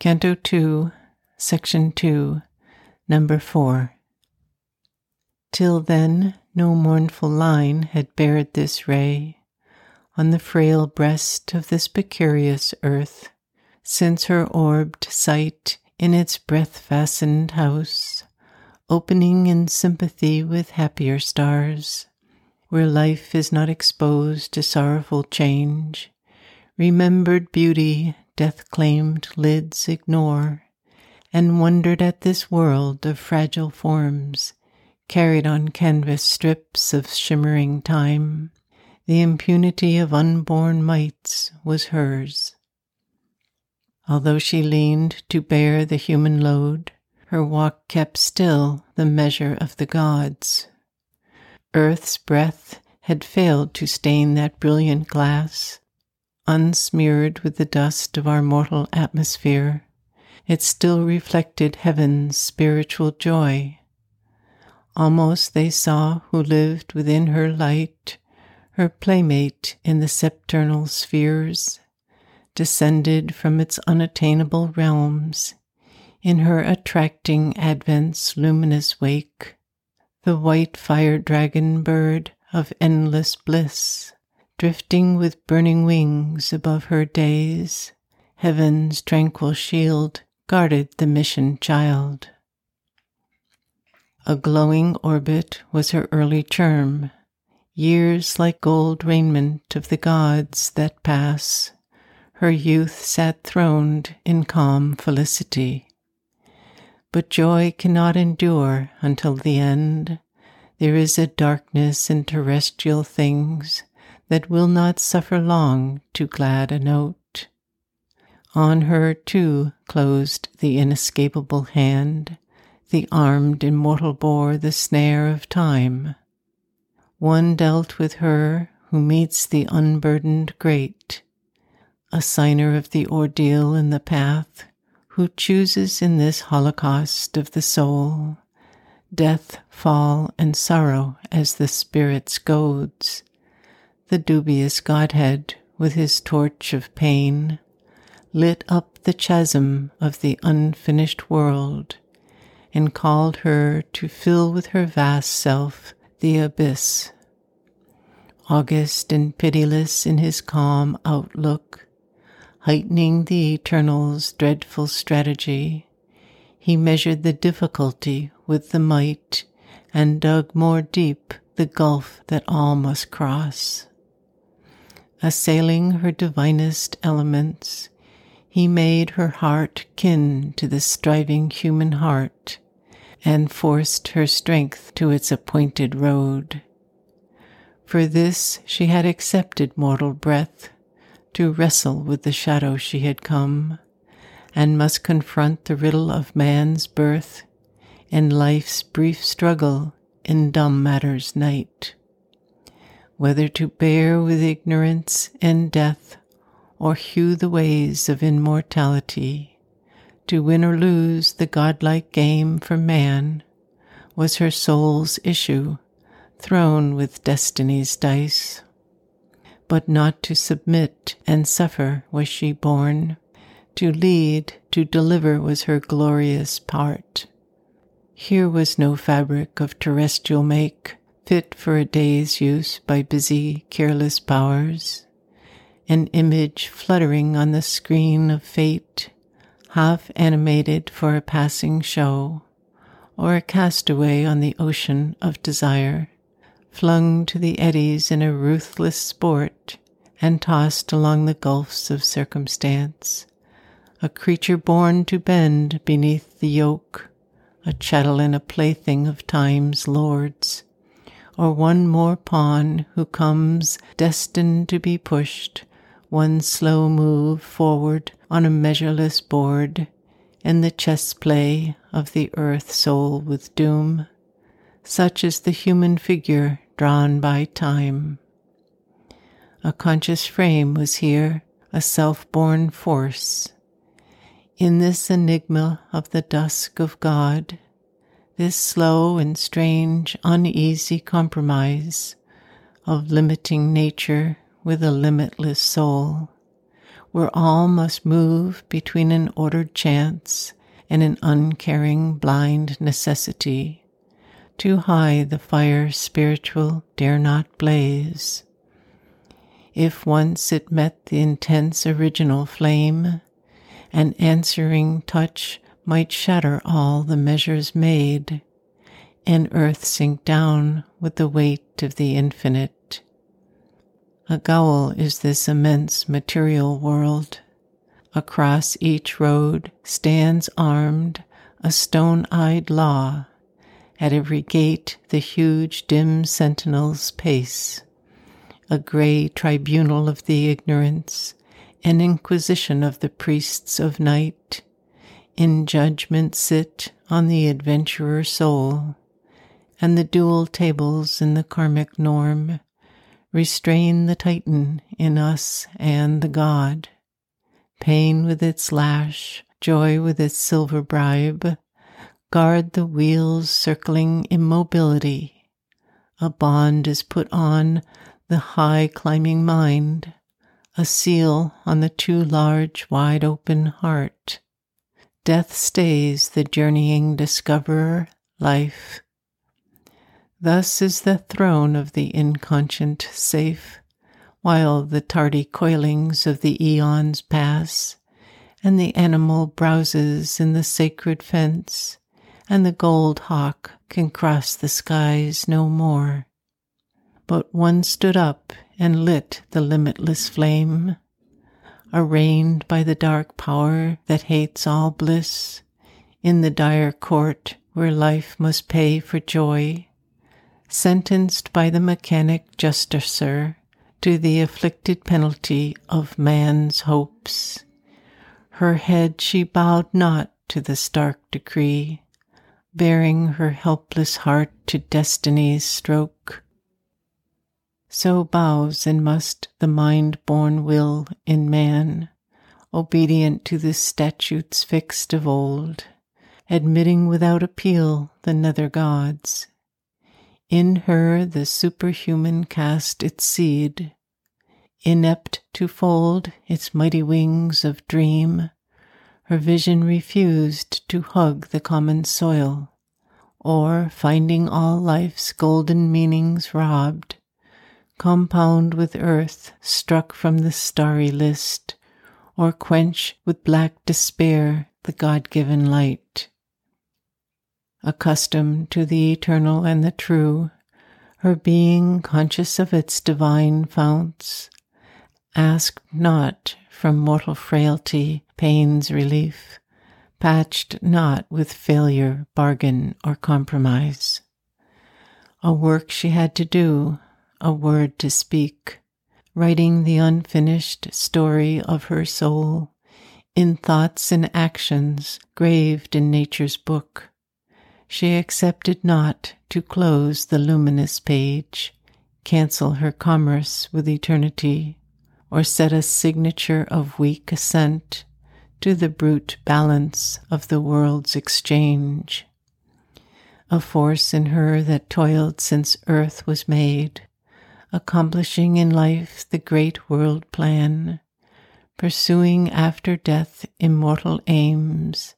Canto 2, Section 2, Number 4. Till then, no mournful line had bared this ray on the frail breast of this precarious earth, since her orbed sight in its breath fastened house, opening in sympathy with happier stars, where life is not exposed to sorrowful change, remembered beauty death claimed lids ignore, and wondered at this world of fragile forms carried on canvas strips of shimmering time. The impunity of unborn Mights was hers. Although she leaned to bear the human load, her walk kept still the measure of the gods. Earth's breath had failed to stain that brilliant glass, unsmeared with the dust of our mortal atmosphere, it still reflected heaven's spiritual joy. Almost they saw who lived within her light, her playmate in the sempiternal spheres, descended from its unattainable realms, in her attracting advent's luminous wake, the white fire dragon bird of endless bliss drifting with burning wings above her days, heaven's tranquil shield guarded the mission child. A glowing orbit was her early term, years like gold raiment of the gods that pass. Her youth sat throned in calm felicity. But joy cannot endure until the end. There is a darkness in terrestrial things that will not suffer long too glad a note. On her, too, closed the inescapable hand, the armed immortal bore the snare of time. One dealt with her who meets the unburdened great, a signer of the ordeal in the path, who chooses in this holocaust of the soul death, fall, and sorrow as the spirit's goads the dubious Godhead with his torch of pain lit up the chasm of the unfinished world and called her to fill with her vast self the abyss. August and pitiless in his calm outlook, heightening the eternal's dreadful strategy, he measured the difficulty with the might and dug more deep the gulf that all must cross assailing her divinest elements, he made her heart kin to the striving human heart and forced her strength to its appointed road. For this she had accepted mortal breath to wrestle with the shadow she had come and must confront the riddle of man's birth and life's brief struggle in dumb matter's night whether to bear with ignorance and death or hew the ways of immortality, to win or lose the godlike game for man, was her soul's issue, thrown with destiny's dice. But not to submit and suffer was she born, to lead, to deliver was her glorious part. Here was no fabric of terrestrial make, fit for a day's use by busy, careless powers, an image fluttering on the screen of fate, half animated for a passing show, or a castaway on the ocean of desire, flung to the eddies in a ruthless sport and tossed along the gulfs of circumstance, a creature born to bend beneath the yoke, a chattel and a plaything of time's lords or one more pawn who comes destined to be pushed one slow move forward on a measureless board in the chess play of the earth soul with doom. Such is the human figure drawn by time. A conscious frame was here, a self born force. In this enigma of the dusk of God, this slow and strange, uneasy compromise of limiting nature with a limitless soul, where all must move between an ordered chance and an uncaring blind necessity. Too high the fire spiritual dare not blaze. If once it met the intense original flame, an answering touch might shatter all the measures made, and earth sink down with the weight of the infinite. A goal is this immense material world. Across each road stands armed a stone eyed law. At every gate the huge dim sentinels pace. A gray tribunal of the ignorance, an inquisition of the priests of night, in judgment sit on the adventurer soul, and the dual tables in the karmic norm restrain the titan in us and the god. Pain with its lash, joy with its silver bribe, guard the wheel's circling immobility. A bond is put on the high climbing mind, a seal on the too large, wide open heart. Death stays the journeying discoverer, life. Thus is the throne of the inconscient safe, while the tardy coilings of the eons pass, and the animal browses in the sacred fence, and the gold hawk can cross the skies no more. But one stood up and lit the limitless flame arraigned by the dark power that hates all bliss, in the dire court where life must pay for joy, sentenced by the mechanic justicer to the afflicted penalty of man's hopes. Her head she bowed not to the stark decree, bearing her helpless heart to destiny's stroke so bows and must the mind born will in man, obedient to the statutes fixed of old, admitting without appeal the nether gods. In her the superhuman cast its seed, inept to fold its mighty wings of dream. Her vision refused to hug the common soil, or finding all life's golden meanings robbed, compound with earth struck from the starry list, or quench with black despair the God given light. Accustomed to the eternal and the true, her being conscious of its divine founts, asked not from mortal frailty pain's relief, patched not with failure, bargain, or compromise. A work she had to do, a word to speak, writing the unfinished story of her soul in thoughts and actions graved in nature's book. She accepted not to close the luminous page, cancel her commerce with eternity, or set a signature of weak assent to the brute balance of the world's exchange. A force in her that toiled since earth was made, accomplishing in life the great world plan, pursuing after death immortal aims,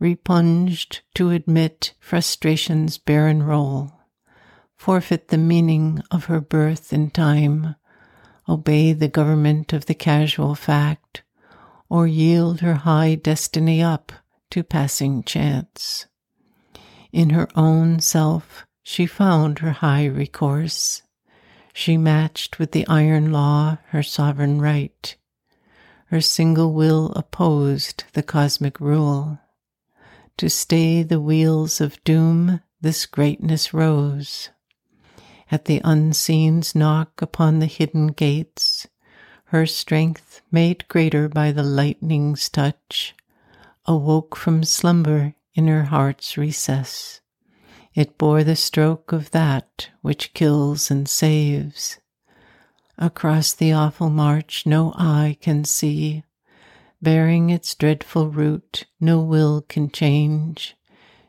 repugned to admit frustration's barren role, forfeit the meaning of her birth in time, obey the government of the casual fact, or yield her high destiny up to passing chance. In her own self, she found her high recourse she matched with the iron law her sovereign right. Her single will opposed the cosmic rule. To stay the wheels of doom, this greatness rose. At the unseen's knock upon the hidden gates, her strength, made greater by the lightning's touch, awoke from slumber in her heart's recess. It bore the stroke of that which kills and saves. Across the awful march no eye can see, bearing its dreadful root no will can change.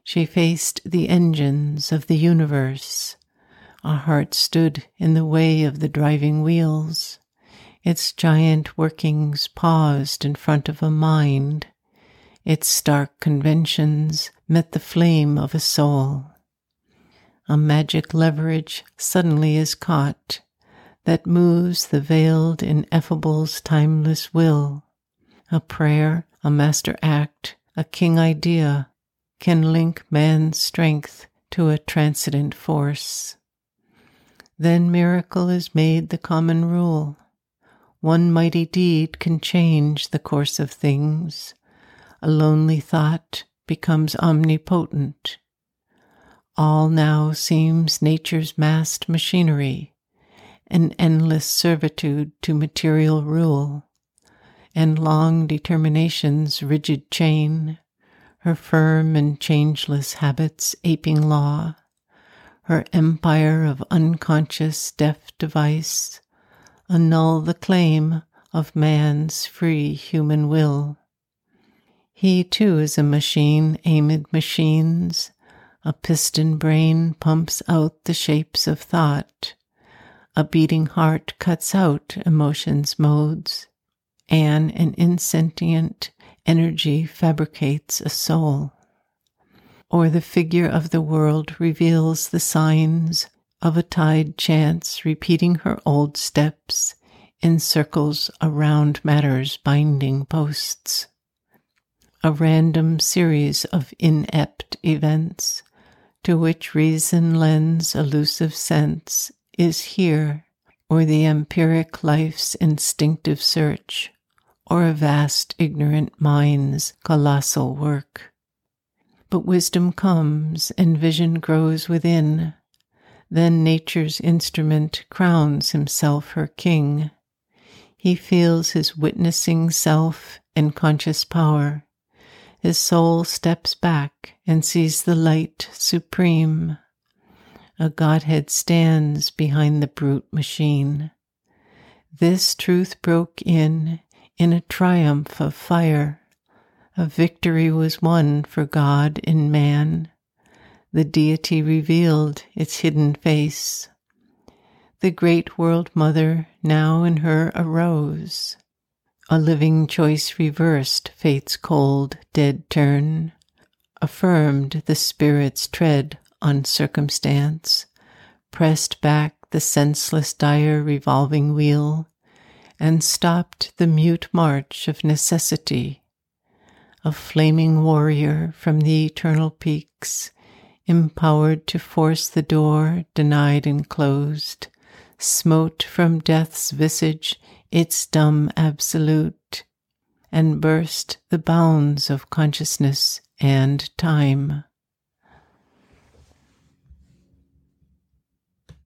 She faced the engines of the universe. A heart stood in the way of the driving wheels. Its giant workings paused in front of a mind. Its stark conventions met the flame of a soul. A magic leverage suddenly is caught that moves the veiled ineffable's timeless will. A prayer, a master act, a king idea can link man's strength to a transcendent force. Then miracle is made the common rule. One mighty deed can change the course of things. A lonely thought becomes omnipotent. All now seems nature's massed machinery, an endless servitude to material rule, and long determination's rigid chain, her firm and changeless habits aping law, her empire of unconscious deaf device, annul the claim of man's free human will. He too is a machine amid machines a piston brain pumps out the shapes of thought. A beating heart cuts out emotions' modes. And an insentient energy fabricates a soul. Or the figure of the world reveals the signs of a tied chance repeating her old steps in circles around matter's binding posts. A random series of inept events to which reason lends elusive sense is here, or the empiric life's instinctive search, or a vast ignorant mind's colossal work. But wisdom comes and vision grows within. Then nature's instrument crowns himself her king. He feels his witnessing self and conscious power his soul steps back and sees the light supreme. A Godhead stands behind the brute machine. This truth broke in in a triumph of fire. A victory was won for God in man. The deity revealed its hidden face. The great world mother now in her arose. A living choice reversed fate's cold, dead turn, affirmed the spirit's tread on circumstance, pressed back the senseless dire revolving wheel, and stopped the mute march of necessity. A flaming warrior from the eternal peaks, empowered to force the door denied and closed, smote from death's visage its dumb absolute, and burst the bounds of consciousness and time.